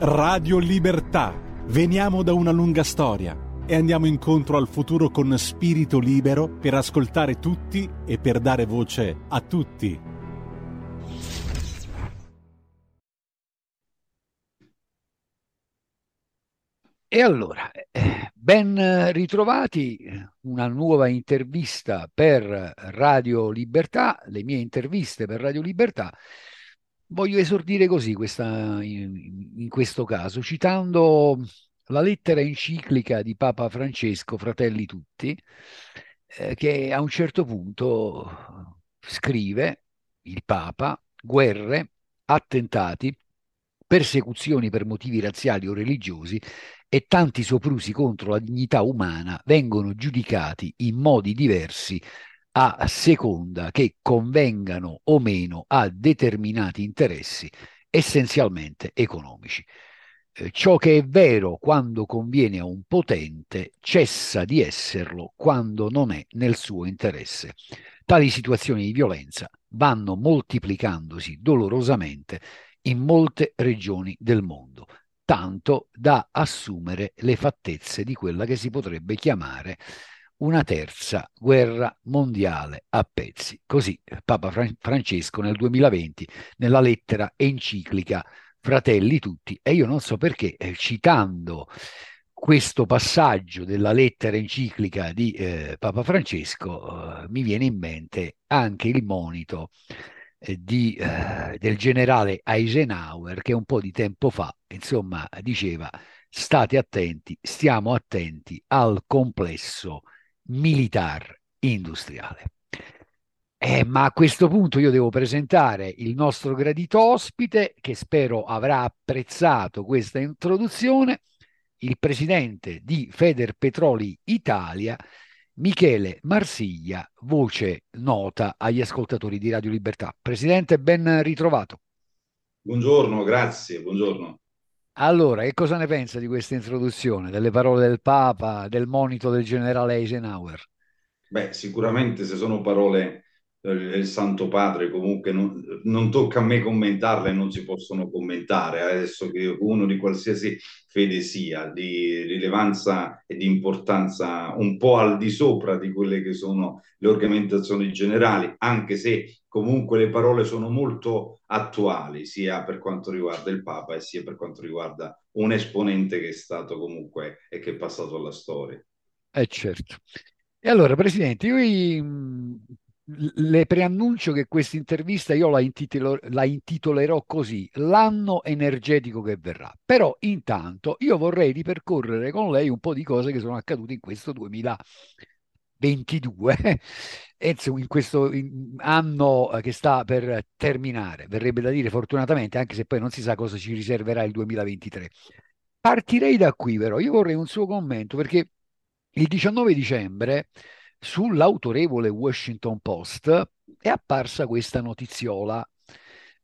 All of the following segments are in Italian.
Radio Libertà. Veniamo da una lunga storia e andiamo incontro al futuro con spirito libero per ascoltare tutti e per dare voce a tutti. E allora, ben ritrovati, una nuova intervista per Radio Libertà, le mie interviste per Radio Libertà Voglio esordire così questa, in, in questo caso, citando la lettera enciclica di Papa Francesco, Fratelli Tutti, eh, che a un certo punto scrive il Papa, guerre, attentati, persecuzioni per motivi razziali o religiosi e tanti soprusi contro la dignità umana vengono giudicati in modi diversi a seconda che convengano o meno a determinati interessi essenzialmente economici. Eh, ciò che è vero quando conviene a un potente cessa di esserlo quando non è nel suo interesse. Tali situazioni di violenza vanno moltiplicandosi dolorosamente in molte regioni del mondo, tanto da assumere le fattezze di quella che si potrebbe chiamare una terza guerra mondiale a pezzi. Così Papa Fran- Francesco nel 2020 nella lettera enciclica Fratelli tutti e io non so perché eh, citando questo passaggio della lettera enciclica di eh, Papa Francesco eh, mi viene in mente anche il monito eh, di, eh, del generale Eisenhower che un po' di tempo fa insomma diceva state attenti, stiamo attenti al complesso militar industriale. Eh, ma a questo punto io devo presentare il nostro gradito ospite che spero avrà apprezzato questa introduzione, il presidente di Feder Petroli Italia, Michele Marsiglia, voce nota agli ascoltatori di Radio Libertà. Presidente, ben ritrovato. Buongiorno, grazie, buongiorno. Allora, che cosa ne pensa di questa introduzione, delle parole del Papa, del monito del generale Eisenhower? Beh, sicuramente se sono parole del Santo Padre, comunque non, non, tocca a me commentarle, non si possono commentare, adesso che uno di qualsiasi fede sia, di rilevanza e di importanza un po' al di sopra di quelle che sono le organizzazioni generali, anche se comunque le parole sono molto attuali, sia per quanto riguarda il Papa e sia per quanto riguarda un esponente che è stato comunque e che è passato alla storia. Eh certo. E allora, Presidente, io le preannuncio che questa intervista io la, intitolo, la, intitolerò così, l'anno energetico che verrà. Però intanto io vorrei ripercorrere con lei un po' di cose che sono accadute in questo 2022, insomma in questo anno eh, che sta per terminare, verrebbe da dire fortunatamente, anche se poi non si sa cosa ci riserverà il 2023. Partirei da qui però, io vorrei un suo commento perché il 19 dicembre sull'autorevole Washington Post è apparsa questa notiziola.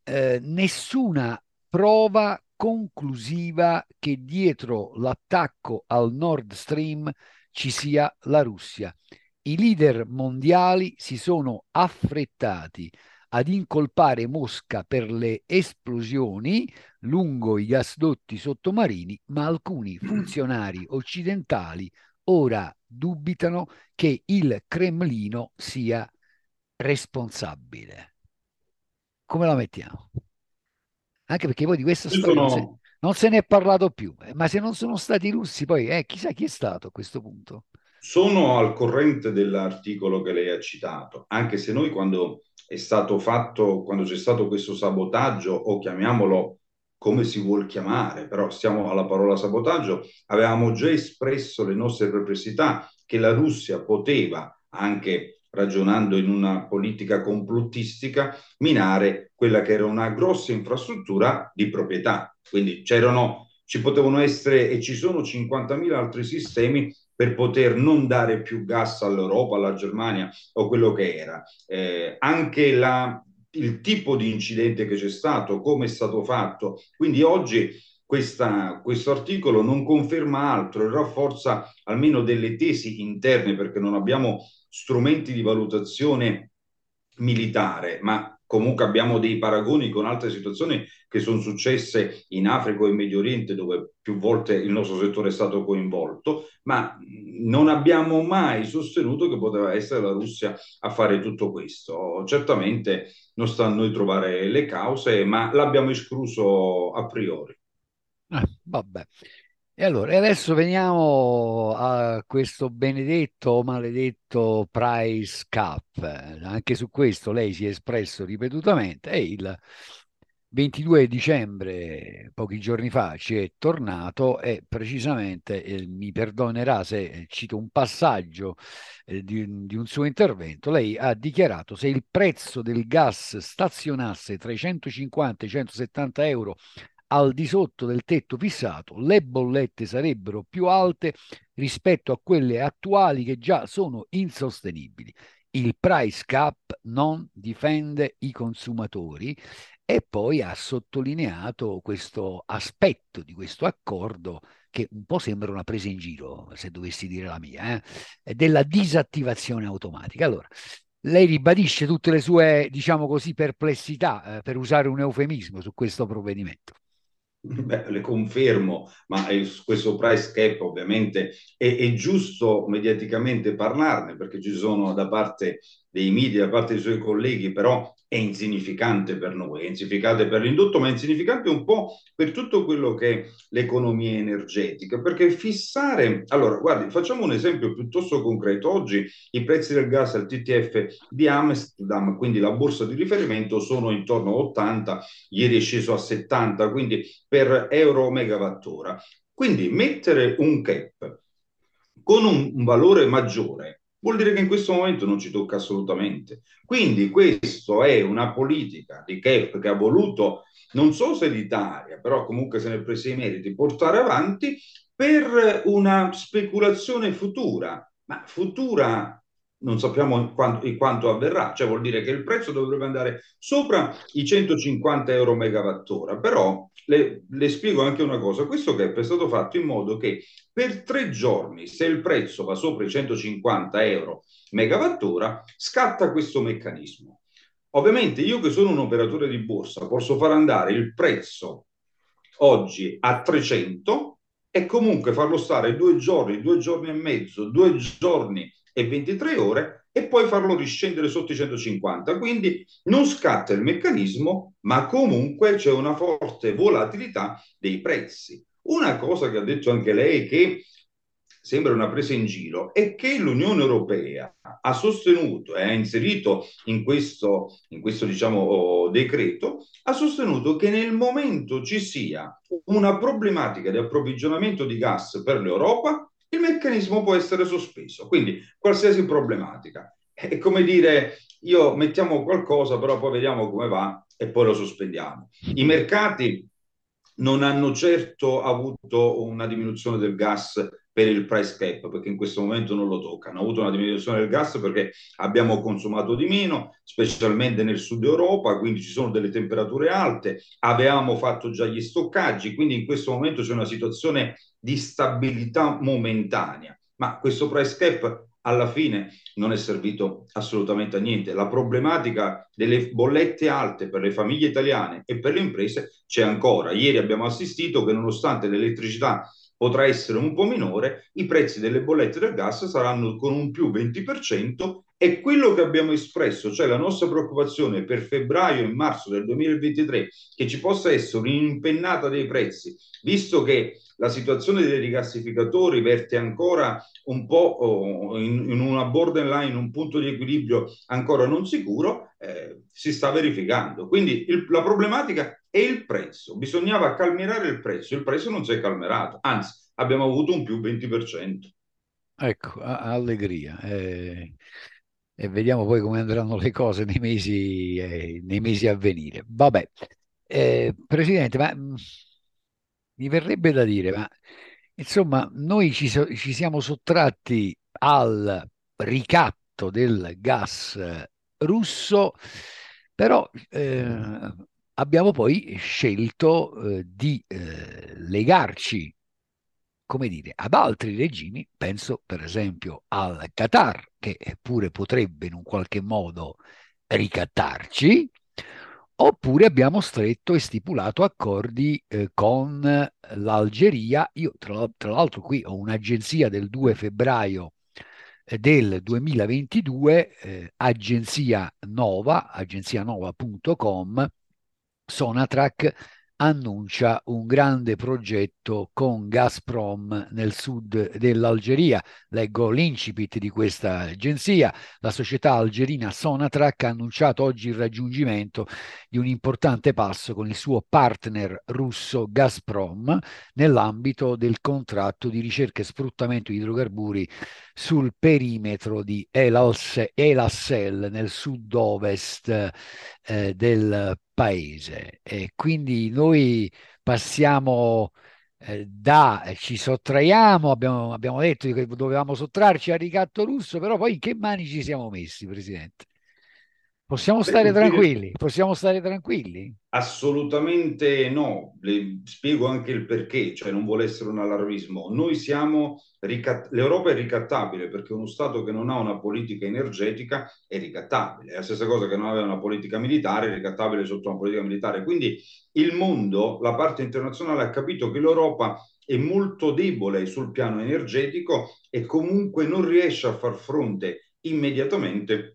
Eh, nessuna prova conclusiva che dietro l'attacco al Nord Stream ci sia la Russia. I leader mondiali si sono affrettati ad incolpare Mosca per le esplosioni lungo i gasdotti sottomarini, ma alcuni funzionari occidentali ora dubitano che il Cremlino sia responsabile. Come la mettiamo? Anche perché poi di questa storia non, se, non, se, ne è parlato più, eh, ma se non sono stati i russi, poi eh, chissà chi è stato a questo punto. Sono al corrente dell'articolo che lei ha citato, anche se noi quando è stato fatto, quando c'è stato questo sabotaggio, o chiamiamolo come si vuol chiamare, però stiamo alla parola sabotaggio, avevamo già espresso le nostre perplessità che la Russia poteva, anche ragionando in una politica complottistica, minare quella che era una grossa infrastruttura di proprietà. Quindi c'erano, ci potevano essere e ci sono 50.000 altri sistemi per poter non dare più gas all'Europa, alla Germania o quello che era. Eh, anche la il tipo di incidente che c'è stato, come è stato fatto. Quindi oggi questa, questo articolo non conferma altro e rafforza almeno delle tesi interne perché non abbiamo strumenti di valutazione militare, ma comunque abbiamo dei paragoni con altre situazioni che sono successe in Africa o in Medio Oriente dove più volte il nostro settore è stato coinvolto, ma non abbiamo mai sostenuto che poteva essere la Russia a fare tutto questo. Certamente non sta a noi trovare le cause, ma l'abbiamo escluso a priori. Eh, vabbè. E allora, adesso veniamo a questo benedetto o maledetto price cap. Anche su questo lei si è espresso ripetutamente e il 22 dicembre, pochi giorni fa, ci è tornato e precisamente eh, mi perdonerà se cito un passaggio eh, di, di, un suo intervento. Lei ha dichiarato se il prezzo del gas stazionasse tra i 150 e i 170 euro al di sotto del tetto fissato, le bollette sarebbero più alte rispetto a quelle attuali che già sono insostenibili. Il price cap non difende i consumatori e poi ha sottolineato questo aspetto di questo accordo che un po' sembra una presa in giro, se dovessi dire la mia, eh, della disattivazione automatica. Allora, lei ribadisce tutte le sue, diciamo così, perplessità, eh, per usare un eufemismo, su questo provvedimento. Beh, le confermo, ma questo price cap ovviamente è, è, giusto mediaticamente parlarne perché ci sono da parte dei media, da parte dei suoi colleghi, però è insignificante per noi, è insignificante per l'indotto, ma è insignificante un po' per tutto quello che è l'economia energetica, perché fissare... Allora, guardi, facciamo un esempio piuttosto concreto. Oggi i prezzi del gas al TTF di Amsterdam, quindi la borsa di riferimento, sono intorno a 80, ieri è sceso a 70, quindi per euro megawattora. Quindi mettere un cap con un, valore maggiore vuol dire che in questo momento non ci tocca assolutamente. Quindi questa è una politica di CAP che ha voluto, non so se l'Italia, però comunque se ne è preso i meriti, portare avanti per una speculazione futura, ma futura non sappiamo quanto, quanto, avverrà, cioè vuol dire che il prezzo dovrebbe andare sopra i 150 euro megawattora, però le, le, spiego anche una cosa, questo cap è stato fatto in modo che per tre giorni, se il prezzo va sopra i 150 euro megawattora, scatta questo meccanismo. Ovviamente io che sono un operatore di borsa posso far andare il prezzo oggi a 300 e comunque farlo stare due giorni, due giorni e mezzo, due giorni e 23 ore e poi farlo riscendere sotto i 150. Quindi non scatta il meccanismo, ma comunque c'è una forte volatilità dei prezzi. Una cosa che ha detto anche lei che sembra una presa in giro è che l'Unione Europea ha sostenuto e ha inserito in questo, in questo diciamo, decreto, ha sostenuto che nel momento ci sia una problematica di approvvigionamento di gas per l'Europa, il meccanismo può essere sospeso. Quindi qualsiasi problematica. È come dire, io mettiamo qualcosa, però poi vediamo come va e poi lo sospendiamo. I mercati non hanno certo avuto una diminuzione del gas per il price cap, perché in questo momento non lo toccano. Hanno avuto una diminuzione del gas perché abbiamo consumato di meno, specialmente nel sud Europa, quindi ci sono delle temperature alte, avevamo fatto già gli stoccaggi, quindi in questo momento c'è una situazione di stabilità momentanea. Ma questo price cap alla fine non è servito assolutamente a niente. La problematica delle bollette alte per le famiglie italiane e per le imprese c'è ancora. Ieri abbiamo assistito che nonostante l'elettricità potrà essere un po' minore, i prezzi delle bollette del gas saranno con un più 20% e quello che abbiamo espresso, cioè la nostra preoccupazione per febbraio e marzo del 2023, che ci possa essere un'impennata dei prezzi, visto che la situazione dei rigassificatori verte ancora un po' oh, in, in, una borderline, un punto di equilibrio ancora non sicuro, eh, si sta verificando. Quindi il, la problematica è il prezzo. Bisognava calmierare il prezzo, il prezzo non si è calmerato, anzi abbiamo avuto un più 20%. Ecco, allegria. Eh, e vediamo poi come andranno le cose nei mesi, eh, nei mesi a venire. Vabbè, eh, Presidente, ma mm, mi verrebbe da dire, ma insomma, noi ci, ci siamo sottratti al ricatto del gas russo, però eh, abbiamo poi scelto eh, di eh, legarci, come dire, ad altri regimi, penso per esempio al Qatar, che pure potrebbe in un qualche modo ricattarci, oppure abbiamo stretto e stipulato accordi eh, con l'Algeria. Io tra, tra, l'altro qui ho un'agenzia del 2 febbraio eh, del 2022, eh, agenzia Nova, agenzianova.com, Sonatrack annuncia un grande progetto con Gazprom nel sud dell'Algeria. Leggo l'incipit di questa agenzia. La società algerina Sonatrach ha annunciato oggi il raggiungimento di un importante passo con il suo partner russo Gazprom nell'ambito del contratto di ricerca e sfruttamento di idrocarburi sul perimetro di El Elassel nel sud-ovest eh, del paese. E quindi noi passiamo eh, da, eh, ci sottraiamo, abbiamo, abbiamo detto che dovevamo sottrarci al ricatto russo, però poi in che mani ci siamo messi, Presidente? Possiamo stare tranquilli? Possiamo stare tranquilli? Assolutamente no, le spiego anche il perché, cioè non vuole essere un allarmismo. Noi siamo, ricatt- l'Europa è ricattabile perché uno Stato che non ha una politica energetica è ricattabile, è la stessa cosa che non aveva una politica militare, è ricattabile sotto una politica militare. Quindi il mondo, la parte internazionale ha capito che l'Europa è molto debole sul piano energetico e comunque non riesce a far fronte immediatamente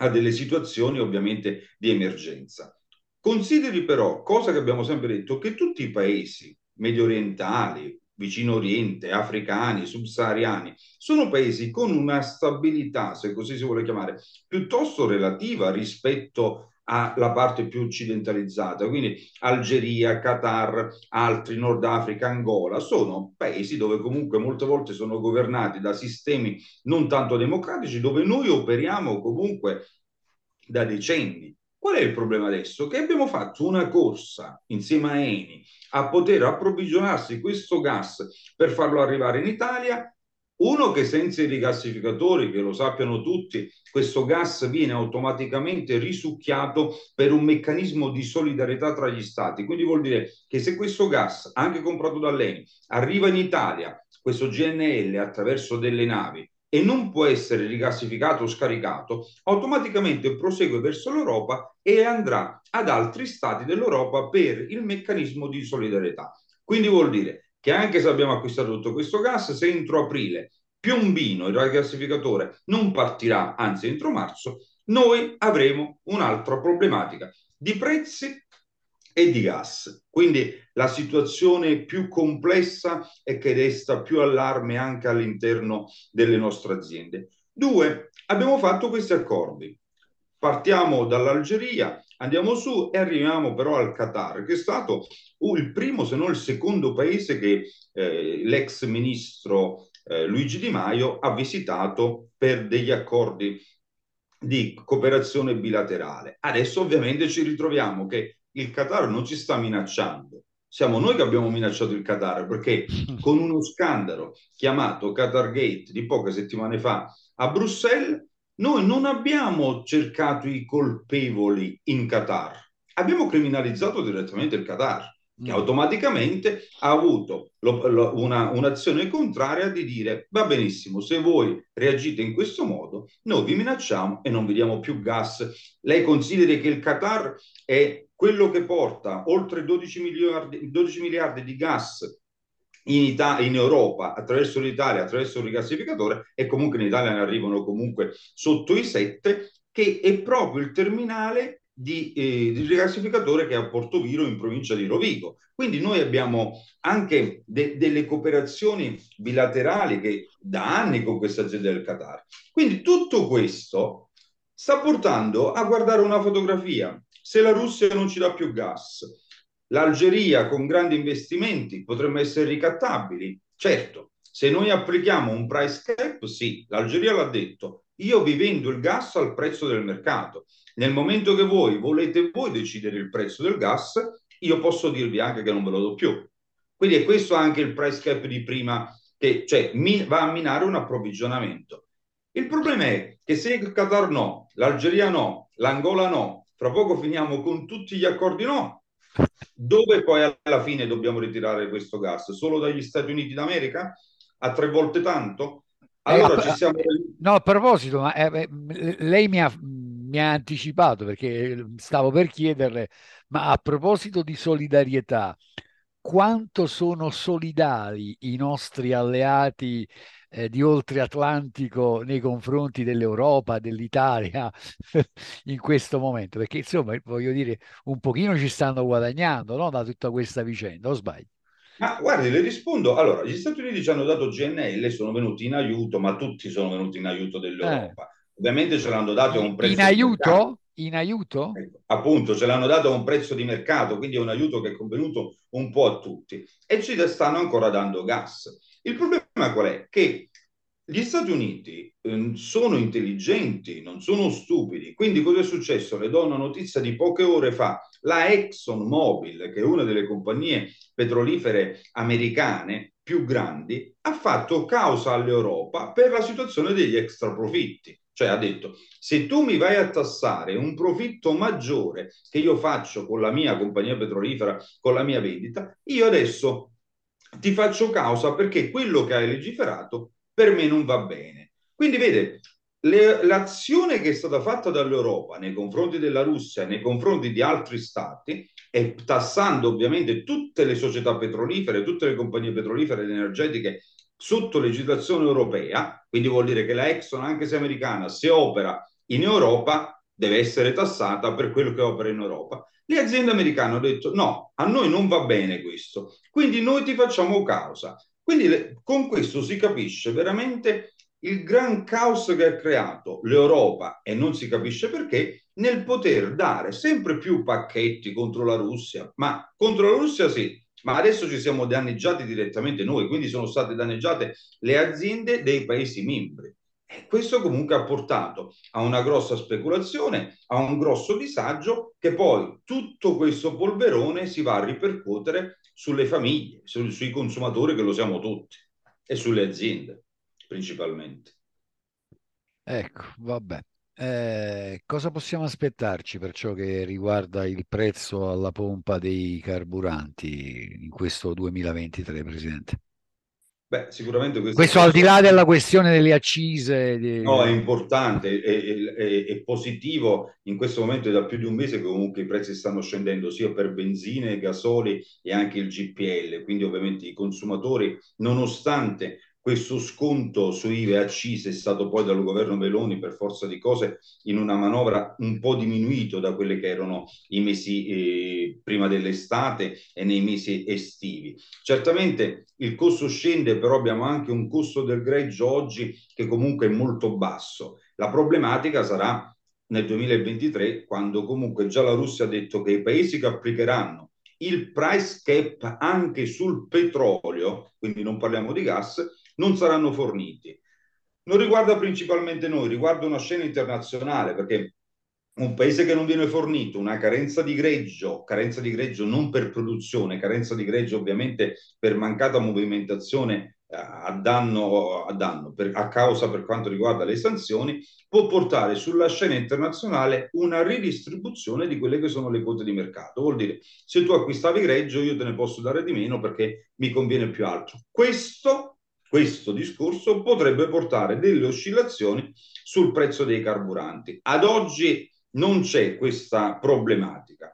a delle situazioni ovviamente di emergenza. Consideri però, cosa che abbiamo sempre detto, che tutti i paesi medio orientali, vicino oriente, africani, subsahariani, sono paesi con una stabilità, se così si vuole chiamare, piuttosto relativa rispetto alla parte più occidentalizzata, quindi Algeria, Qatar, altri, Nord Africa, Angola, sono paesi dove comunque molte volte sono governati da sistemi non tanto democratici, dove noi operiamo comunque da decenni. Qual è il problema adesso? Che abbiamo fatto una corsa insieme a Eni a poter approvvigionarsi questo gas per farlo arrivare in Italia uno che senza i rigassificatori, che lo sappiano tutti, questo gas viene automaticamente risucchiato per un meccanismo di solidarietà tra gli stati. Quindi vuol dire che se questo gas, anche comprato dall'ENI, arriva in Italia, questo GNL attraverso delle navi, e non può essere rigassificato o scaricato, automaticamente prosegue verso l'Europa e andrà ad altri stati dell'Europa per il meccanismo di solidarietà. Quindi vuol dire che anche se abbiamo acquistato tutto questo gas, se entro aprile Piombino, il rigassificatore, non partirà, anzi entro marzo, noi avremo un'altra problematica di prezzi e di gas. Quindi la situazione più complessa e che desta più allarme anche all'interno delle nostre aziende. Due, abbiamo fatto questi accordi. Partiamo dall'Algeria, andiamo su e arriviamo però al Qatar, che è stato il primo, se non il secondo paese che eh, l'ex ministro eh, Luigi Di Maio ha visitato per degli accordi di cooperazione bilaterale. Adesso ovviamente ci ritroviamo che il Qatar non ci sta minacciando. Siamo noi che abbiamo minacciato il Qatar perché con uno scandalo chiamato Qatar Gate di poche settimane fa a Bruxelles noi non abbiamo cercato i colpevoli in Qatar, abbiamo criminalizzato direttamente il Qatar, che mm. automaticamente ha avuto lo, lo, una, un'azione contraria di dire va benissimo, se voi reagite in questo modo, noi vi minacciamo e non vi diamo più gas. Lei consideri che il Qatar è quello che porta oltre 12 miliardi, 12 miliardi di gas in, Italia, in Europa attraverso l'Italia, attraverso il rigassificatore e comunque in Italia ne arrivano comunque sotto i 7, che è proprio il terminale di, eh, di rigassificatore che è a Porto Viro in provincia di Rovigo. Quindi noi abbiamo anche de- delle cooperazioni bilaterali che da anni con questa azienda del Qatar. Quindi tutto questo sta portando a guardare una fotografia. Se la Russia non ci dà più gas, L'Algeria con grandi investimenti potremmo essere ricattabili. Certo, se noi applichiamo un price cap, sì, l'Algeria l'ha detto, io vi vendo il gas al prezzo del mercato. Nel momento che voi volete voi decidere il prezzo del gas, io posso dirvi anche che non ve lo do più. Quindi è questo anche il price cap di prima, che cioè, mi, va a minare un approvvigionamento. Il problema è che se il Qatar no, l'Algeria no, l'Angola no, fra poco finiamo con tutti gli accordi no, dove poi alla fine dobbiamo ritirare questo gas? Solo dagli Stati Uniti d'America? A tre volte tanto? Allora eh, ci siamo... No, a proposito, ma, eh, lei mi ha, mi ha anticipato perché stavo per chiederle, ma a proposito di solidarietà, quanto sono solidari i nostri alleati eh, di oltre Atlantico nei confronti dell'Europa, dell'Italia in questo momento? Perché insomma, voglio dire, un pochino ci stanno guadagnando no? da tutta questa vicenda, o sbaglio? Ma guardi, le rispondo. Allora, gli Stati Uniti ci hanno dato GNL, sono venuti in aiuto, ma tutti sono venuti in aiuto dell'Europa. Eh. Ovviamente ce l'hanno dato a un prezzo. In aiuto? In aiuto? Ecco, appunto, ce l'hanno dato a un prezzo di mercato, quindi è un aiuto che è convenuto un po' a tutti. E ci stanno ancora dando gas. Il problema qual è? Che gli Stati Uniti eh, sono intelligenti, non sono stupidi. Quindi cosa è successo? Le do una notizia di poche ore fa. La ExxonMobil, che è una delle compagnie petrolifere americane più grandi, ha fatto causa all'Europa per la situazione degli extraprofitti. Cioè ha detto, se tu mi vai a tassare un profitto maggiore che io faccio con la mia compagnia petrolifera, con la mia vendita, io adesso ti faccio causa perché quello che hai legiferato per me non va bene. Quindi vede, le, l'azione che è stata fatta dall'Europa nei confronti della Russia, nei confronti di altri stati, e tassando ovviamente tutte le società petrolifere, tutte le compagnie petrolifere ed energetiche sotto legislazione europea, quindi vuol dire che la Exxon, anche se americana, se opera in Europa, deve essere tassata per quello che opera in Europa. Le aziende americane hanno detto no, a noi non va bene questo, quindi noi ti facciamo causa. Quindi le, con questo si capisce veramente il gran caos che ha creato l'Europa e non si capisce perché nel poter dare sempre più pacchetti contro la Russia, ma contro la Russia sì, ma adesso ci siamo danneggiati direttamente noi, quindi sono state danneggiate le aziende dei Paesi membri. E questo comunque ha portato a una grossa speculazione, a un grosso disagio che poi tutto questo polverone si va a ripercuotere sulle famiglie, su, sui consumatori che lo siamo tutti e sulle aziende principalmente. Ecco, vabbè. Eh, cosa possiamo aspettarci per ciò che riguarda il prezzo alla pompa dei carburanti in questo 2023, Presidente? Beh, sicuramente questo, questo al di là della questione delle accise. Di... No, è importante, è, è, è, positivo in questo momento è da più di un mese che comunque i prezzi stanno scendendo sia per benzine, gasoli e anche il GPL, quindi ovviamente i consumatori, nonostante questo sconto su IVA e accise è stato poi dal governo Meloni per forza di cose in una manovra un po' diminuito da quelli che erano i mesi eh, prima dell'estate e nei mesi estivi. Certamente il costo scende, però abbiamo anche un costo del greggio oggi che comunque è molto basso. La problematica sarà nel 2023 quando comunque già la Russia ha detto che i paesi che applicheranno il price cap anche sul petrolio, quindi non parliamo di gas, non saranno forniti. Non riguarda principalmente noi, riguarda una scena internazionale perché un paese che non viene fornito, una carenza di greggio, carenza di greggio non per produzione, carenza di greggio ovviamente per mancata movimentazione eh, a danno, a, danno per, a causa per quanto riguarda le sanzioni, può portare sulla scena internazionale una ridistribuzione di quelle che sono le quote di mercato. Vuol dire, se tu acquistavi greggio, io te ne posso dare di meno perché mi conviene più altro. Questo questo discorso potrebbe portare delle oscillazioni sul prezzo dei carburanti. Ad oggi non c'è questa problematica.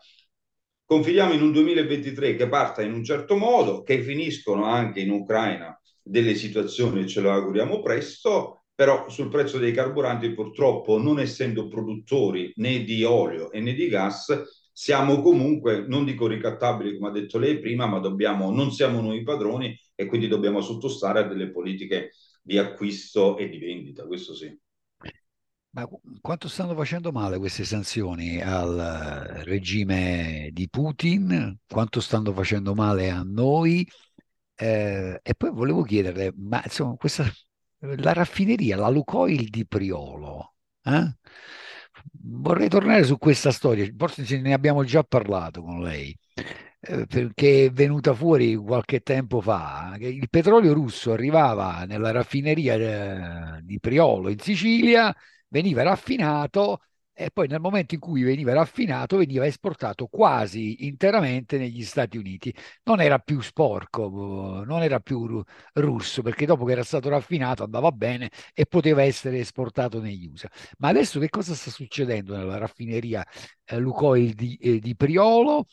Confidiamo in un 2023 che parta in un certo modo, che finiscono anche in Ucraina delle situazioni, ce lo auguriamo presto, però sul prezzo dei carburanti purtroppo non essendo produttori né di olio né di gas siamo comunque, non dico ricattabili come ha detto lei prima, ma dobbiamo, non siamo noi padroni e quindi dobbiamo sottostare a delle politiche di acquisto e di vendita, questo sì. Ma quanto stanno facendo male queste sanzioni al regime di Putin? Quanto stanno facendo male a noi? Eh, e poi volevo chiederle, ma insomma, questa, la raffineria, la Lucoil di Priolo, eh? Vorrei tornare su questa storia, forse ne abbiamo già parlato con lei, eh, perché è venuta fuori qualche tempo fa che il petrolio russo arrivava nella raffineria eh, di Priolo in Sicilia, veniva raffinato e poi nel momento in cui veniva raffinato veniva esportato quasi interamente negli Stati Uniti. Non era più sporco, non era più russo, perché dopo che era stato raffinato andava bene e poteva essere esportato negli USA. Ma adesso che cosa sta succedendo nella raffineria eh, Lukoil di, eh, di Priolo?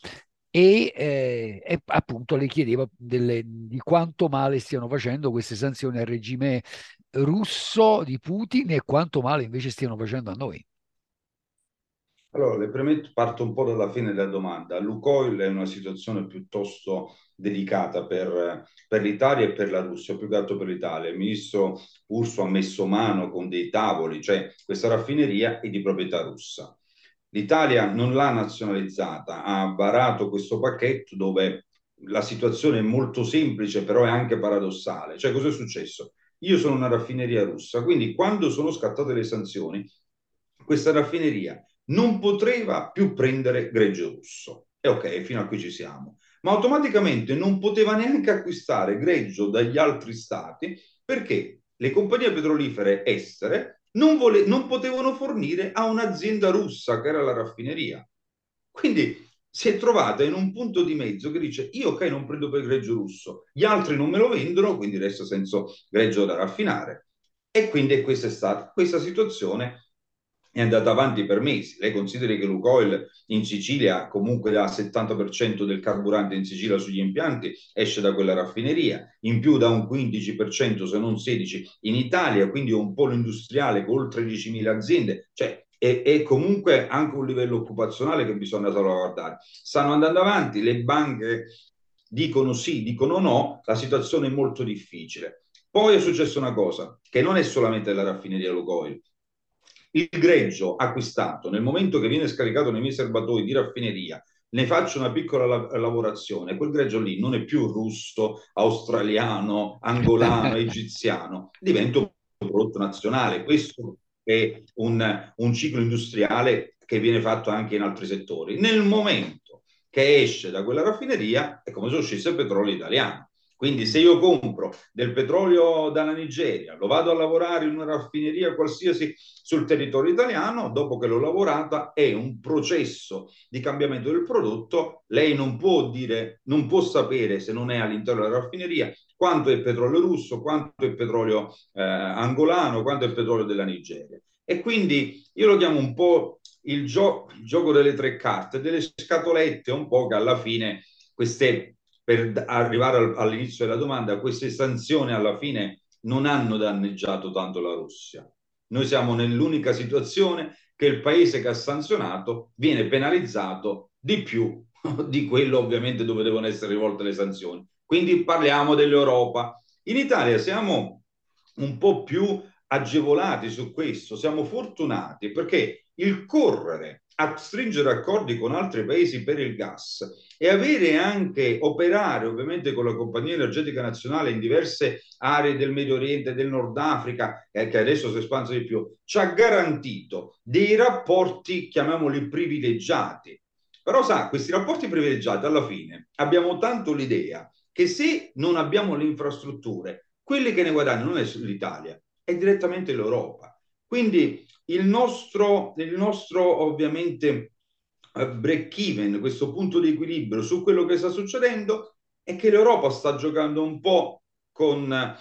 E, eh, e, appunto le chiedeva delle, di quanto male stiano facendo queste sanzioni al regime russo di Putin e quanto male invece stiano facendo a noi. Allora, le premetto, parto un po' dalla fine della domanda. Lukoil è una situazione piuttosto delicata per, per l'Italia e per la Russia, più che altro per l'Italia. Il ministro Urso ha messo mano con dei tavoli, cioè questa raffineria è di proprietà russa. L'Italia non l'ha nazionalizzata, ha varato questo pacchetto dove la situazione è molto semplice, però è anche paradossale. Cioè, cosa è successo? Io sono una raffineria russa, quindi quando sono scattate le sanzioni, questa raffineria non poteva più prendere greggio russo. E ok, fino a qui ci siamo. Ma automaticamente non poteva neanche acquistare greggio dagli altri stati perché le compagnie petrolifere estere non, vole- non potevano fornire a un'azienda russa che era la raffineria. Quindi si è trovata in un punto di mezzo che dice io ok non prendo per greggio russo, gli altri non me lo vendono, quindi resta senza greggio da raffinare. E quindi questa è stata questa situazione è andata avanti per mesi. Lei consideri che Lukoil in Sicilia comunque da 70% del carburante in Sicilia sugli impianti esce da quella raffineria, in più da un 15% se non 16% in Italia, quindi un polo industriale con oltre 10.000 aziende, cioè è, è, comunque anche un livello occupazionale che bisogna salvaguardare. Stanno andando avanti, le banche dicono sì, dicono no, la situazione è molto difficile. Poi è successa una cosa, che non è solamente la raffineria Lukoil, il greggio acquistato nel momento che viene scaricato nei miei serbatoi di raffineria, ne faccio una piccola la- lavorazione, quel greggio lì non è più russo, australiano, angolano, egiziano, diventa un prodotto nazionale. Questo è un, un ciclo industriale che viene fatto anche in altri settori. Nel momento che esce da quella raffineria è come se uscisse il petrolio italiano. Quindi se io compro del petrolio dalla Nigeria, lo vado a lavorare in una raffineria qualsiasi sul territorio italiano, dopo che l'ho lavorata è un processo di cambiamento del prodotto, lei non può dire, non può sapere se non è all'interno della raffineria quanto è petrolio russo, quanto è petrolio eh, angolano, quanto è petrolio della Nigeria. E quindi io lo chiamo un po' il, gio- il gioco delle tre carte, delle scatolette, un po' che alla fine queste per arrivare all'inizio della domanda, queste sanzioni alla fine non hanno danneggiato tanto la Russia. Noi siamo nell'unica situazione che il paese che ha sanzionato viene penalizzato di più di quello ovviamente dove devono essere rivolte le sanzioni. Quindi parliamo dell'Europa. In Italia siamo un po' più agevolati su questo, siamo fortunati perché il correre a stringere accordi con altri paesi per il gas e avere anche operare ovviamente con la compagnia energetica nazionale in diverse aree del Medio Oriente del Nord Africa eh, che adesso si espanso di più ci ha garantito dei rapporti chiamiamoli privilegiati. Però sa questi rapporti privilegiati alla fine abbiamo tanto l'idea che se non abbiamo le infrastrutture quelli che ne guadagnano non è l'Italia è direttamente l'Europa. Quindi il nostro, il nostro ovviamente eh, break even, questo punto di equilibrio su quello che sta succedendo è che l'Europa sta giocando un po' con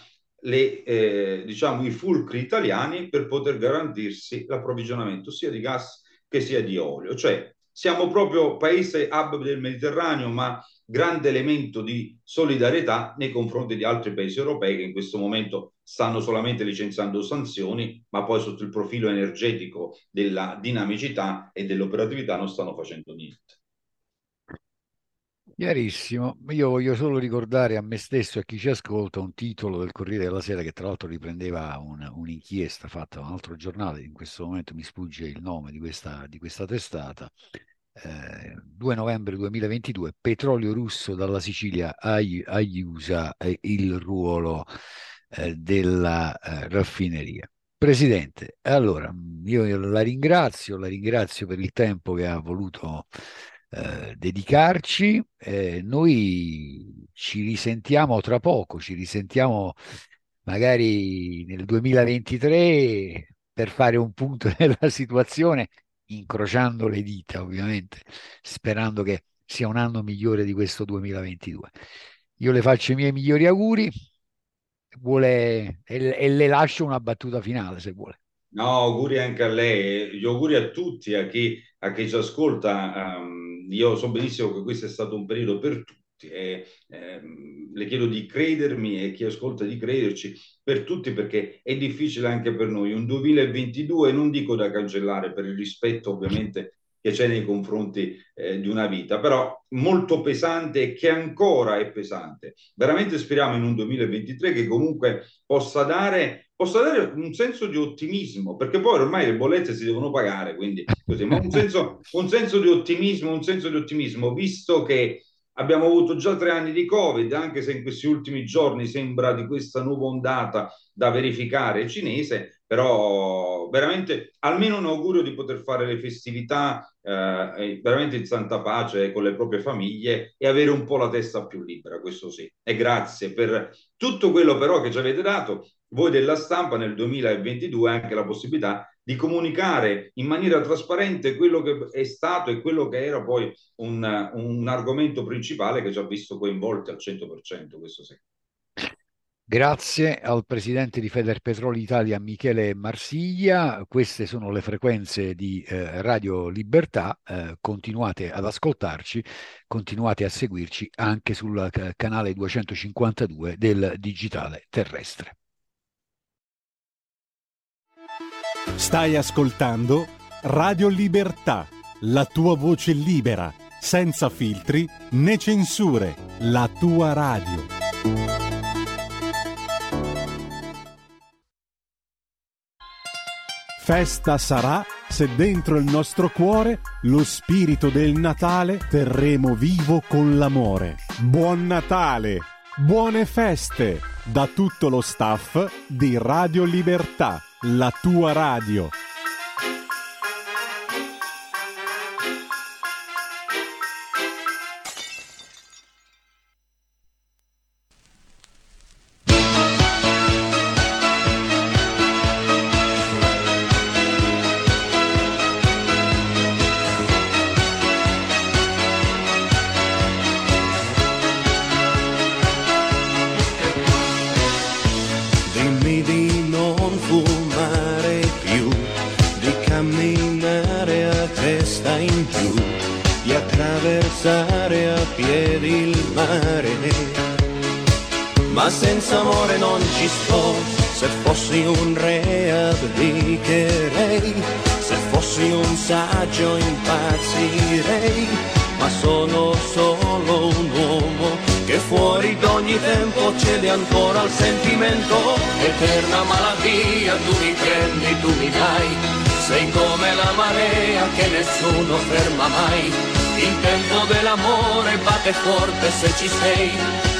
le, eh, diciamo, i fulcri italiani per poter garantirsi l'approvvigionamento sia di gas che sia di olio. Cioè siamo proprio paese hub del Mediterraneo, ma grande elemento di solidarietà nei confronti di altri paesi europei che in questo momento stanno solamente licenziando sanzioni, ma poi sotto il profilo energetico della dinamicità e dell'operatività non stanno facendo niente. Chiarissimo, io voglio solo ricordare a me stesso e a chi ci ascolta un titolo del Corriere della Sera che tra l'altro riprendeva un, un'inchiesta fatta da un altro giornale, in questo momento mi sfugge il nome di questa, di questa testata, eh, 2 novembre 2022, petrolio russo dalla Sicilia agli, USA eh, il ruolo eh, della eh, raffineria. Presidente, allora io la ringrazio, la ringrazio per il tempo che ha voluto eh, dedicarci. Eh, noi ci risentiamo tra poco, ci risentiamo magari nel 2023 per fare un punto della situazione incrociando le dita ovviamente, sperando che sia un anno migliore di questo 2022. Io le faccio i miei migliori auguri vuole, e, e le lascio una battuta finale se vuole. No, auguri anche a lei, gli auguri a tutti, a chi, a chi ci ascolta. Um, io so benissimo che questo è stato un periodo per tutti e ehm, le chiedo di credermi e chi ascolta di crederci per tutti perché è difficile anche per noi. Un 2022 non dico da cancellare per il rispetto ovviamente che c'è nei confronti eh, di una vita, però molto pesante e che ancora è pesante. Veramente speriamo in un 2023 che comunque possa dare, possa dare un senso di ottimismo, perché poi ormai le bollette si devono pagare, quindi così, ma un senso, un senso di ottimismo, un senso di ottimismo, visto che Abbiamo avuto già tre anni di Covid, anche se in questi ultimi giorni sembra di questa nuova ondata da verificare cinese, però veramente almeno un augurio di poter fare le festività eh, veramente in santa pace con le proprie famiglie e avere un po' la testa più libera, questo sì. E grazie per tutto quello però che ci avete dato voi della stampa nel 2022 anche la possibilità di comunicare in maniera trasparente quello che è stato e quello che era poi un, un argomento principale che ci ha visto coinvolti al 100%, questo sì. Grazie al presidente di Federpetroli Italia Michele Marsiglia. Queste sono le frequenze di eh, Radio Libertà. Eh, continuate ad ascoltarci, continuate a seguirci anche sul canale 252 del digitale terrestre. Stai ascoltando Radio Libertà, la tua voce libera, senza filtri né censure, la tua radio. Festa sarà se dentro il nostro cuore lo spirito del Natale terremo vivo con l'amore. Buon Natale! Buone feste da tutto lo staff di Radio Libertà la tua radio. Ci sei,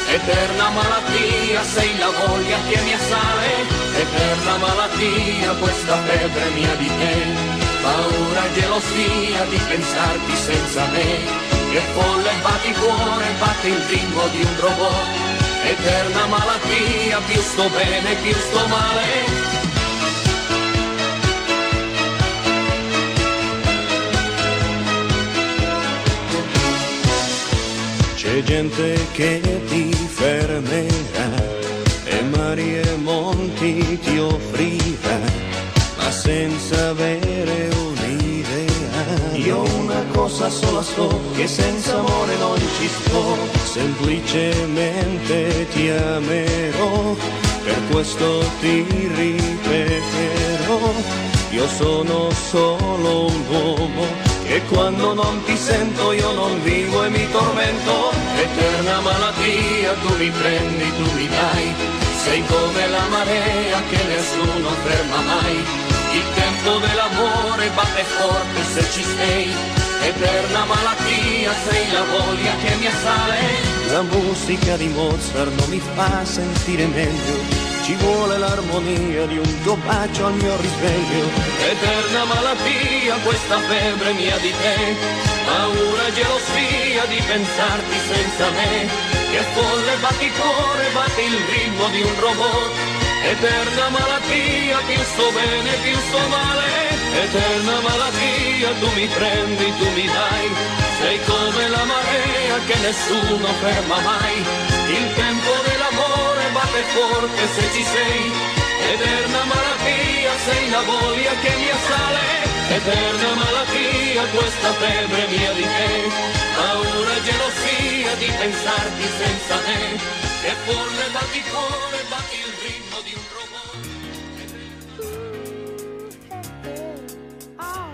eterna malattia sei la voglia che mi assale, eterna malattia questa febbre mia di te, paura e gelosia di pensarti senza me, che folle batti cuore, batte il ritmo di un robot, eterna malattia, più sto bene, più sto male, C'è gente che ti fermerà e mari e monti ti offrirà, ma senza avere un'idea. Io una cosa sola so, che senza amore non ci sto, semplicemente ti amerò, per questo ti ripeterò, io sono solo un uomo e quando non ti sento io non vivo e mi tormento, eterna malattia tu mi prendi, tu mi dai, sei come la marea che nessuno ferma mai, il tempo dell'amore batte forte se ci sei, eterna malattia sei la voglia che mi assale. La musica di Mozart non mi fa sentire meglio ci vuole l'armonia di un tuo bacio al mio risveglio. Eterna malattia questa febbre mia di te, paura e gelosia di pensarti senza me, che folle batti cuore, batti il ritmo di un robot. Eterna malattia, più sto bene, più sto male, eterna malattia, tu mi prendi, tu mi dai, sei come la marea che nessuno ferma mai, il tempo dell'amore perché se ci sei, eterna malattia, sei la voglia che mi assale, eterna malattia, questa febbre mia di te, paura e gelosia di pensarti senza me, e forse batti cuore, batti il ritmo di un romore. Eterna... Oh,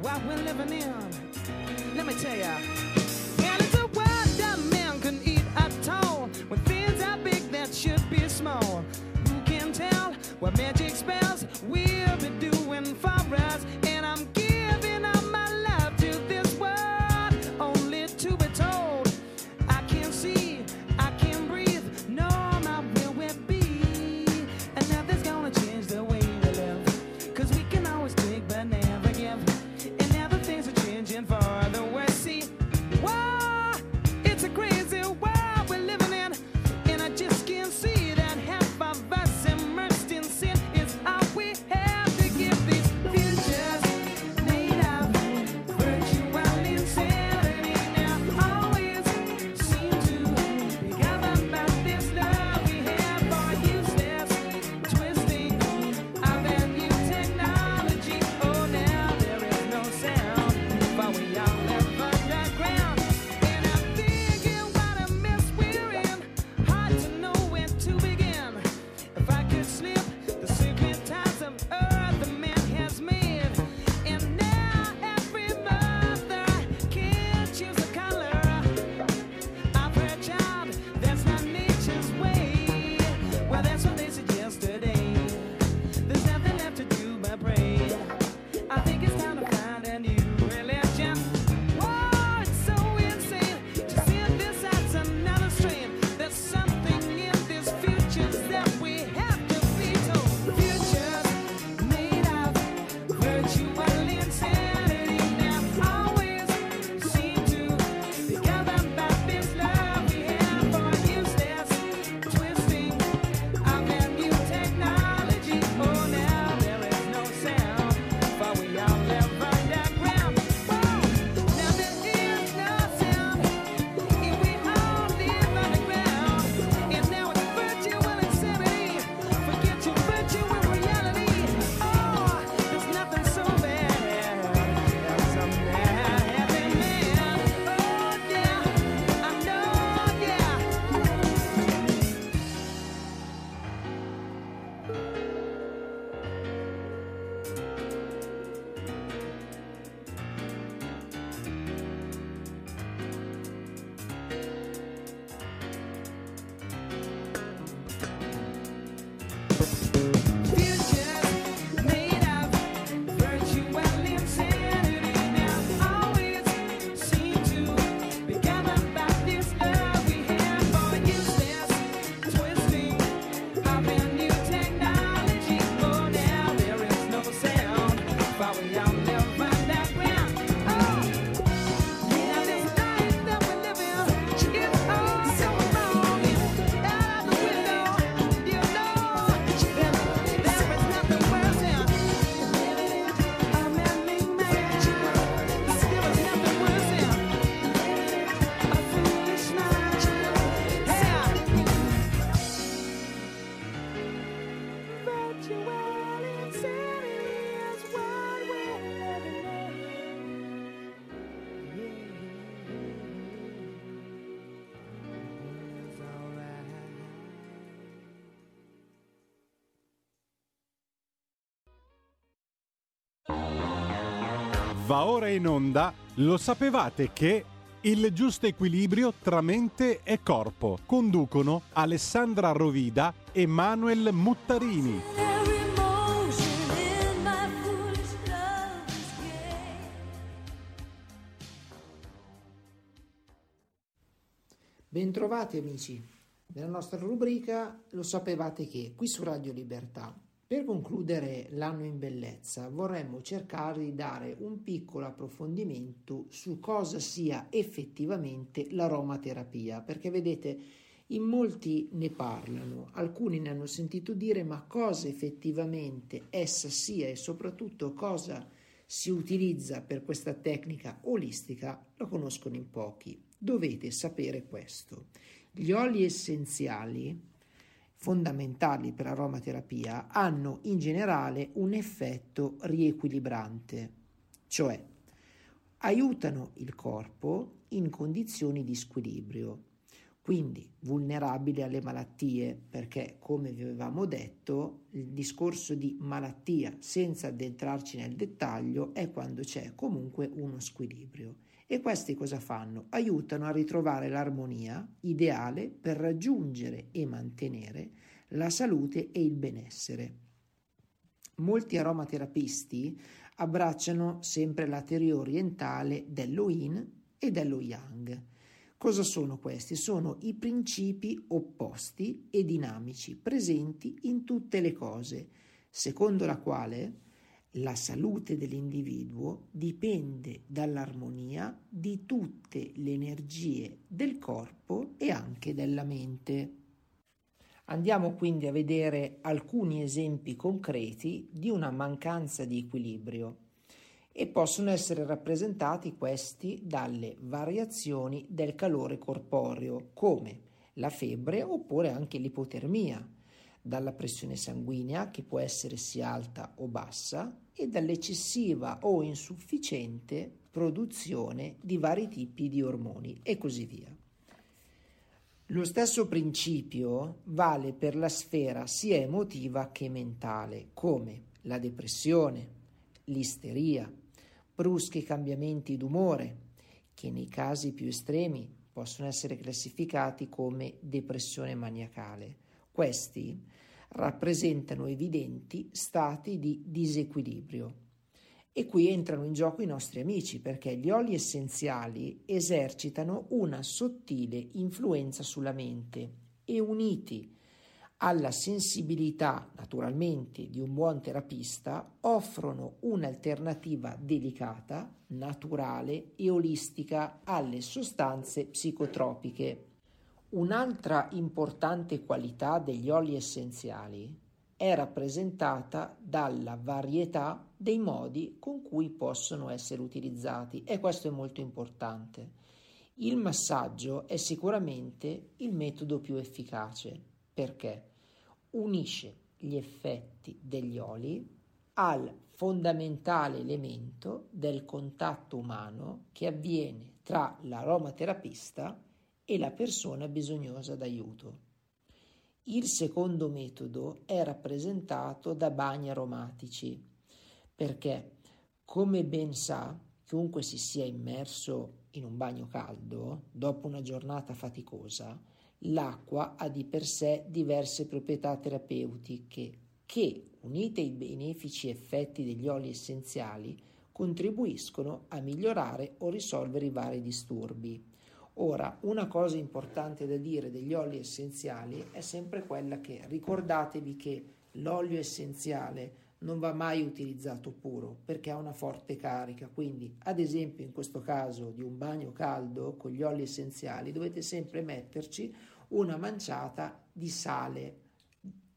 what we're living in, let me tell ya. where magic spells. Va ora in onda, lo sapevate che il giusto equilibrio tra mente e corpo conducono Alessandra Rovida e Manuel Muttarini. Bentrovati amici, nella nostra rubrica Lo sapevate che, qui su Radio Libertà. Per concludere l'anno in bellezza vorremmo cercare di dare un piccolo approfondimento su cosa sia effettivamente l'aromaterapia, perché vedete in molti ne parlano, alcuni ne hanno sentito dire, ma cosa effettivamente essa sia e soprattutto cosa si utilizza per questa tecnica olistica lo conoscono in pochi. Dovete sapere questo. Gli oli essenziali fondamentali per aromaterapia hanno in generale un effetto riequilibrante, cioè aiutano il corpo in condizioni di squilibrio quindi vulnerabili alle malattie, perché come vi avevamo detto, il discorso di malattia, senza addentrarci nel dettaglio, è quando c'è comunque uno squilibrio. E questi cosa fanno? Aiutano a ritrovare l'armonia ideale per raggiungere e mantenere la salute e il benessere. Molti aromaterapisti abbracciano sempre la teoria orientale dello yin e dello yang Cosa sono questi? Sono i principi opposti e dinamici presenti in tutte le cose, secondo la quale la salute dell'individuo dipende dall'armonia di tutte le energie del corpo e anche della mente. Andiamo quindi a vedere alcuni esempi concreti di una mancanza di equilibrio e possono essere rappresentati questi dalle variazioni del calore corporeo, come la febbre oppure anche l'ipotermia, dalla pressione sanguigna che può essere sia alta o bassa e dall'eccessiva o insufficiente produzione di vari tipi di ormoni e così via. Lo stesso principio vale per la sfera sia emotiva che mentale, come la depressione, l'isteria, bruschi cambiamenti d'umore, che nei casi più estremi possono essere classificati come depressione maniacale. Questi rappresentano evidenti stati di disequilibrio. E qui entrano in gioco i nostri amici perché gli oli essenziali esercitano una sottile influenza sulla mente e uniti alla sensibilità naturalmente di un buon terapista offrono un'alternativa delicata, naturale e olistica alle sostanze psicotropiche. Un'altra importante qualità degli oli essenziali è rappresentata dalla varietà dei modi con cui possono essere utilizzati e questo è molto importante. Il massaggio è sicuramente il metodo più efficace perché unisce gli effetti degli oli al fondamentale elemento del contatto umano che avviene tra l'aromaterapista e la persona bisognosa d'aiuto. Il secondo metodo è rappresentato da bagni aromatici perché, come ben sa, chiunque si sia immerso in un bagno caldo dopo una giornata faticosa L'acqua ha di per sé diverse proprietà terapeutiche che, unite ai benefici effetti degli oli essenziali, contribuiscono a migliorare o risolvere i vari disturbi. Ora, una cosa importante da dire degli oli essenziali è sempre quella che ricordatevi che l'olio essenziale non va mai utilizzato puro perché ha una forte carica, quindi ad esempio in questo caso di un bagno caldo con gli oli essenziali dovete sempre metterci una manciata di sale,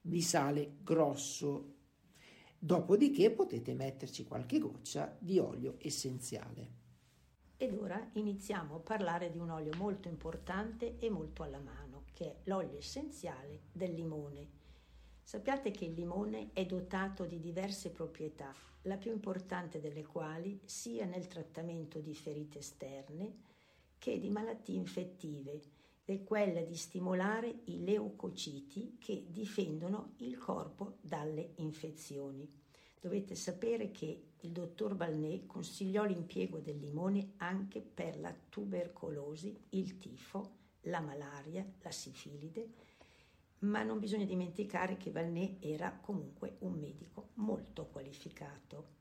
di sale grosso. Dopodiché potete metterci qualche goccia di olio essenziale. Ed ora iniziamo a parlare di un olio molto importante e molto alla mano, che è l'olio essenziale del limone. Sappiate che il limone è dotato di diverse proprietà, la più importante delle quali sia nel trattamento di ferite esterne che di malattie infettive è quella di stimolare i leucociti che difendono il corpo dalle infezioni. Dovete sapere che il dottor Balnet consigliò l'impiego del limone anche per la tubercolosi, il tifo, la malaria, la sifilide, ma non bisogna dimenticare che Balnet era comunque un medico molto qualificato.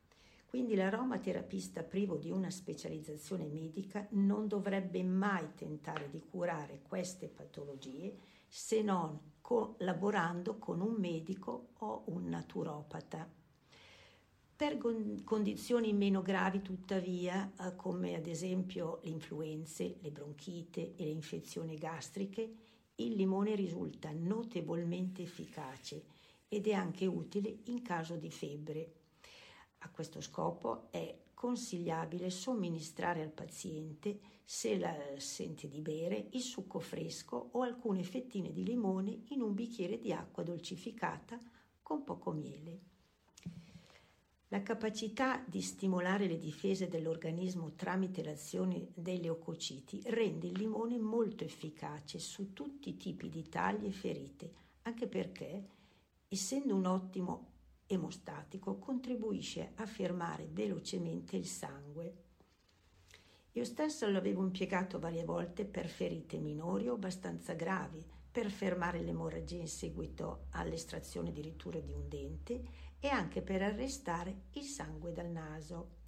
Quindi l'aromaterapista privo di una specializzazione medica non dovrebbe mai tentare di curare queste patologie se non collaborando con un medico o un naturopata. Per condizioni meno gravi, tuttavia, eh, come ad esempio le influenze, le bronchite e le infezioni gastriche, il limone risulta notevolmente efficace ed è anche utile in caso di febbre. A questo scopo è consigliabile somministrare al paziente, se la sente di bere, il succo fresco o alcune fettine di limone in un bicchiere di acqua dolcificata con poco miele. La capacità di stimolare le difese dell'organismo tramite l'azione dei leucociti rende il limone molto efficace su tutti i tipi di taglie e ferite, anche perché, essendo un ottimo emostatico, contribuisce a fermare velocemente il sangue. Io stesso l'avevo impiegato varie volte per ferite minori o abbastanza gravi, per fermare l'emorragia in seguito all'estrazione addirittura di un dente e anche per arrestare il sangue dal naso.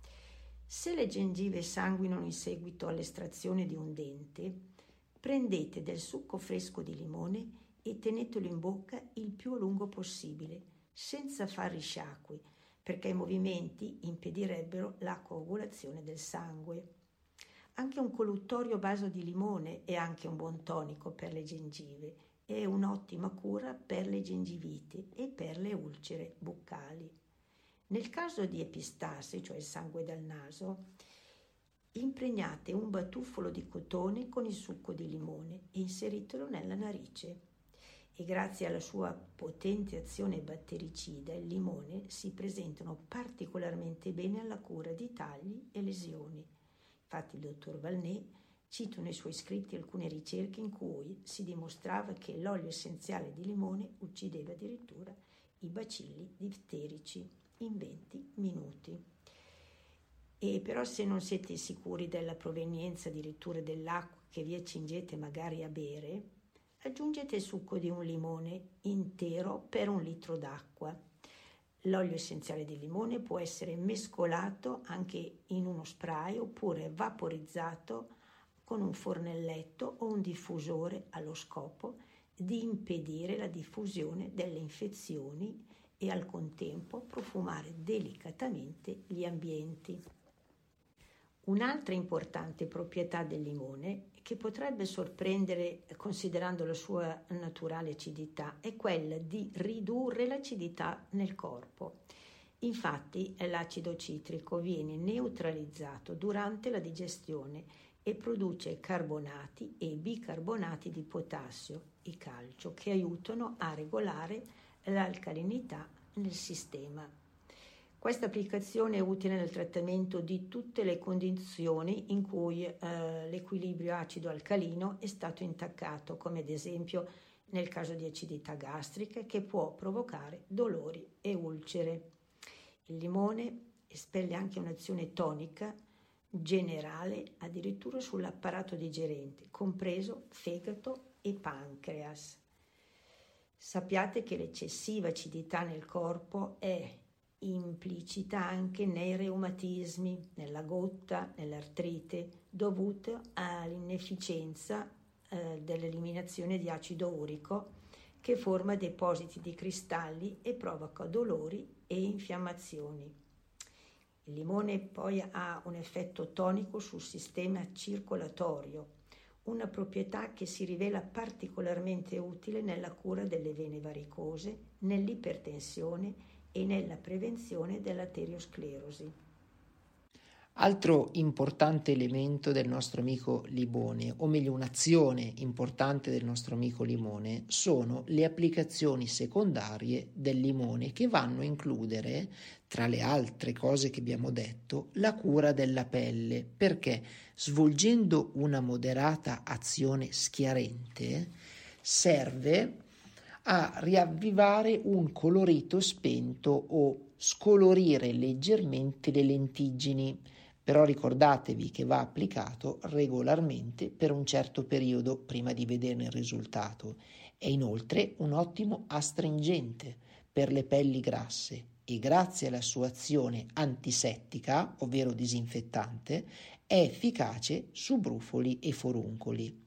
Se le gengive sanguinano in seguito all'estrazione di un dente, prendete del succo fresco di limone e tenetelo in bocca il più a lungo possibile, senza far risciacqui, perché i movimenti impedirebbero la coagulazione del sangue. Anche un colluttorio a base di limone è anche un buon tonico per le gengive è un'ottima cura per le gengiviti e per le ulcere buccali. Nel caso di epistassi, cioè il sangue dal naso, impregnate un batuffolo di cotone con il succo di limone e inseritelo nella narice. E grazie alla sua potente azione battericida, il limone si presentano particolarmente bene alla cura di tagli e lesioni. Infatti il dottor Valnet Cito nei suoi scritti alcune ricerche in cui si dimostrava che l'olio essenziale di limone uccideva addirittura i bacilli difterici in 20 minuti. E però se non siete sicuri della provenienza addirittura dell'acqua che vi accingete magari a bere, aggiungete il succo di un limone intero per un litro d'acqua. L'olio essenziale di limone può essere mescolato anche in uno spray oppure vaporizzato con un fornelletto o un diffusore allo scopo di impedire la diffusione delle infezioni e al contempo profumare delicatamente gli ambienti. Un'altra importante proprietà del limone, che potrebbe sorprendere considerando la sua naturale acidità, è quella di ridurre l'acidità nel corpo. Infatti l'acido citrico viene neutralizzato durante la digestione e produce carbonati e bicarbonati di potassio e calcio che aiutano a regolare l'alcalinità nel sistema. Questa applicazione è utile nel trattamento di tutte le condizioni in cui eh, l'equilibrio acido-alcalino è stato intaccato, come ad esempio nel caso di acidità gastrica che può provocare dolori e ulcere. Il limone espelle anche un'azione tonica generale addirittura sull'apparato digerente, compreso fegato e pancreas. Sappiate che l'eccessiva acidità nel corpo è implicita anche nei reumatismi, nella gotta, nell'artrite, dovuta all'inefficienza eh, dell'eliminazione di acido urico che forma depositi di cristalli e provoca dolori e infiammazioni. Il limone poi ha un effetto tonico sul sistema circolatorio, una proprietà che si rivela particolarmente utile nella cura delle vene varicose, nell'ipertensione e nella prevenzione dell'arteriosclerosi. Altro importante elemento del nostro amico limone, o meglio un'azione importante del nostro amico limone, sono le applicazioni secondarie del limone che vanno a includere, tra le altre cose che abbiamo detto, la cura della pelle, perché? Svolgendo una moderata azione schiarente serve a riavvivare un colorito spento o scolorire leggermente le lentiggini però ricordatevi che va applicato regolarmente per un certo periodo prima di vederne il risultato. È inoltre un ottimo astringente per le pelli grasse e grazie alla sua azione antisettica, ovvero disinfettante, è efficace su brufoli e foruncoli.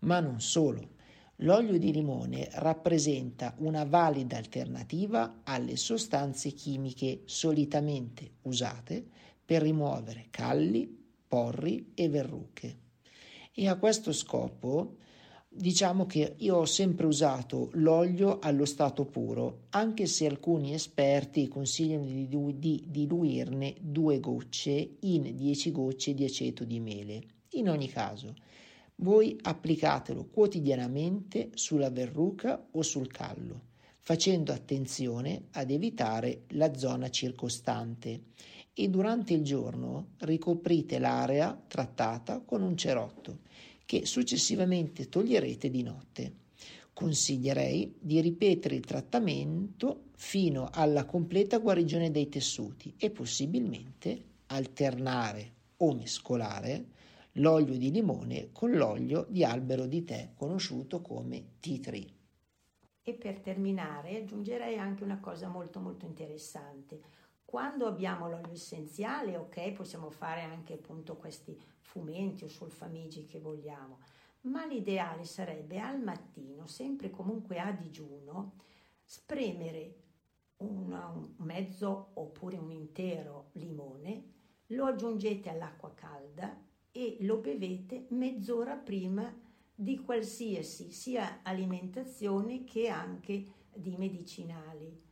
Ma non solo. L'olio di limone rappresenta una valida alternativa alle sostanze chimiche solitamente usate per rimuovere calli, porri e verruche. E a questo scopo Diciamo che io ho sempre usato l'olio allo stato puro, anche se alcuni esperti consigliano di, dilu- di diluirne due gocce in 10 gocce di aceto di mele. In ogni caso, voi applicatelo quotidianamente sulla verruca o sul callo, facendo attenzione ad evitare la zona circostante e durante il giorno ricoprite l'area trattata con un cerotto che successivamente toglierete di notte. Consiglierei di ripetere il trattamento fino alla completa guarigione dei tessuti e possibilmente alternare o mescolare l'olio di limone con l'olio di albero di tè, conosciuto come tea tree. E per terminare aggiungerei anche una cosa molto molto interessante. Quando abbiamo l'olio essenziale, ok, possiamo fare anche appunto questi fumenti o solfamigi che vogliamo, ma l'ideale sarebbe al mattino, sempre comunque a digiuno, spremere una, un mezzo oppure un intero limone, lo aggiungete all'acqua calda e lo bevete mezz'ora prima di qualsiasi sia alimentazione che anche di medicinali.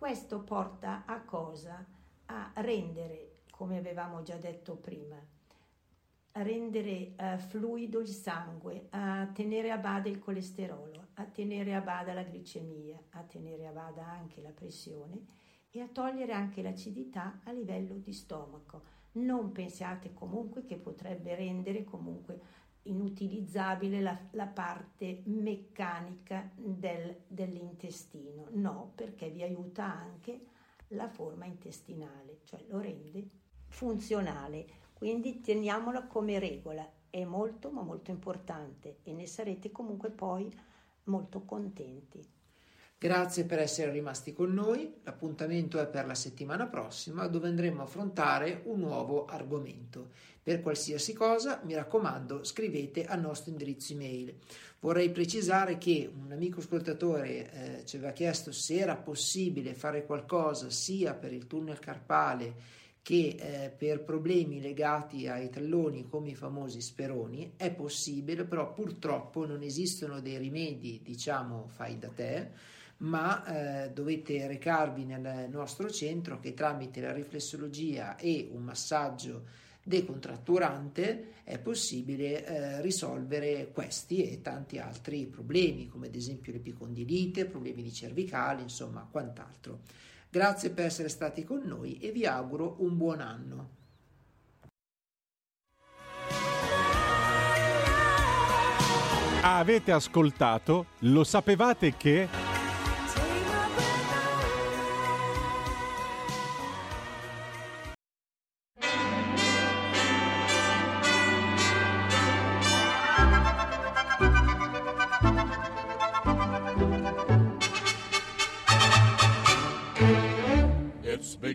Questo porta a cosa? A rendere, come avevamo già detto prima, a rendere uh, fluido il sangue, a tenere a bada il colesterolo, a tenere a bada la glicemia, a tenere a bada anche la pressione e a togliere anche l'acidità a livello di stomaco. Non pensiate comunque che potrebbe rendere comunque inutilizzabile la, la parte meccanica del, dell'intestino. No, perché vi aiuta anche la forma intestinale, cioè lo rende funzionale. Quindi teniamola come regola, è molto ma molto importante e ne sarete comunque poi molto contenti. Grazie per essere rimasti con noi, l'appuntamento è per la settimana prossima dove andremo a affrontare un nuovo argomento. Per qualsiasi cosa, mi raccomando, scrivete al nostro indirizzo email. Vorrei precisare che un amico ascoltatore eh, ci aveva chiesto se era possibile fare qualcosa sia per il tunnel carpale che eh, per problemi legati ai talloni come i famosi speroni è possibile, però purtroppo non esistono dei rimedi, diciamo, fai da te ma eh, dovete recarvi nel nostro centro che tramite la riflessologia e un massaggio decontratturante è possibile eh, risolvere questi e tanti altri problemi come ad esempio l'epicondilite, problemi di cervicale, insomma quant'altro. Grazie per essere stati con noi e vi auguro un buon anno. Avete ascoltato? Lo sapevate che...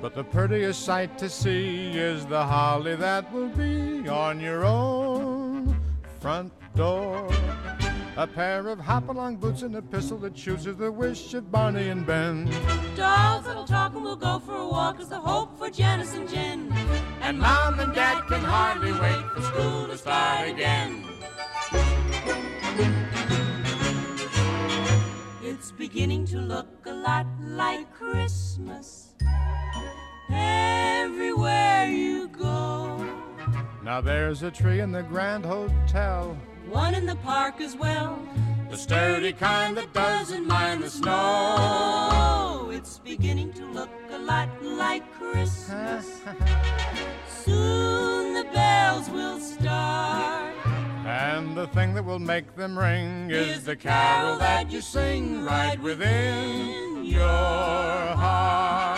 But the prettiest sight to see is the holly that will be on your own front door. A pair of hop-along boots and a pistol that chooses the wish of Barney and Ben. Dolls that'll talk and we'll go for a walk is the hope for Janice and Jen. And mom and dad can hardly wait for school to start again. It's beginning to look a lot like Christmas everywhere you go. Now there's a tree in the Grand Hotel. One in the park as well. The sturdy kind that doesn't mind the snow. It's beginning to look a lot like Christmas. Soon the bells will start. And the thing that will make them ring is the carol that you sing right within your heart.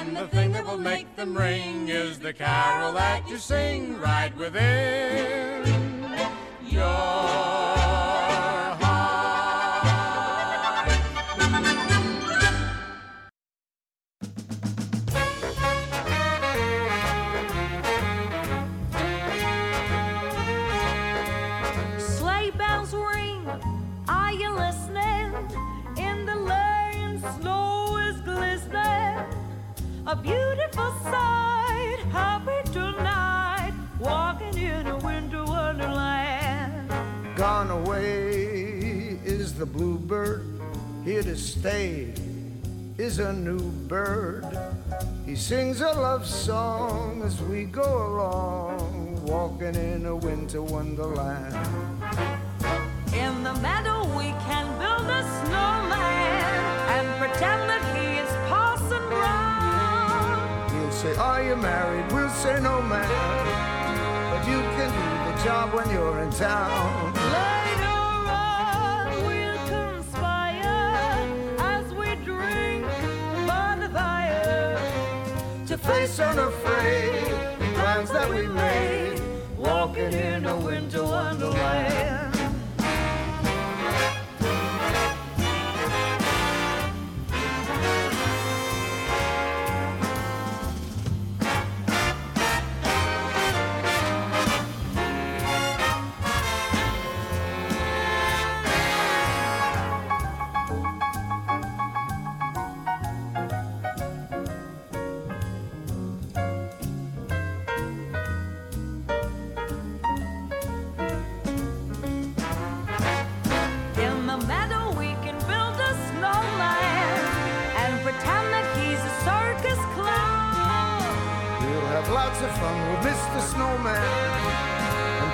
And the thing that will make them ring is the carol that you sing right within. Your A beautiful sight, happy tonight, walking in a winter wonderland. Gone away is the bluebird, here to stay is a new bird. He sings a love song as we go along, walking in a winter wonderland. In the meadow, we can build a snowman and pretend that he is Parson Brown. Say, Are you married? We'll say, No, man. But you can do the job when you're in town. Later on, we'll conspire as we drink by the fire To face unafraid the plans that we made, walking in a winter wonderland.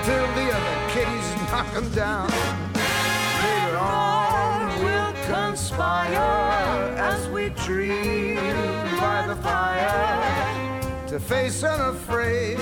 Until the other kitties knock him down. Later on, we'll conspire as we dream by the fire to face unafraid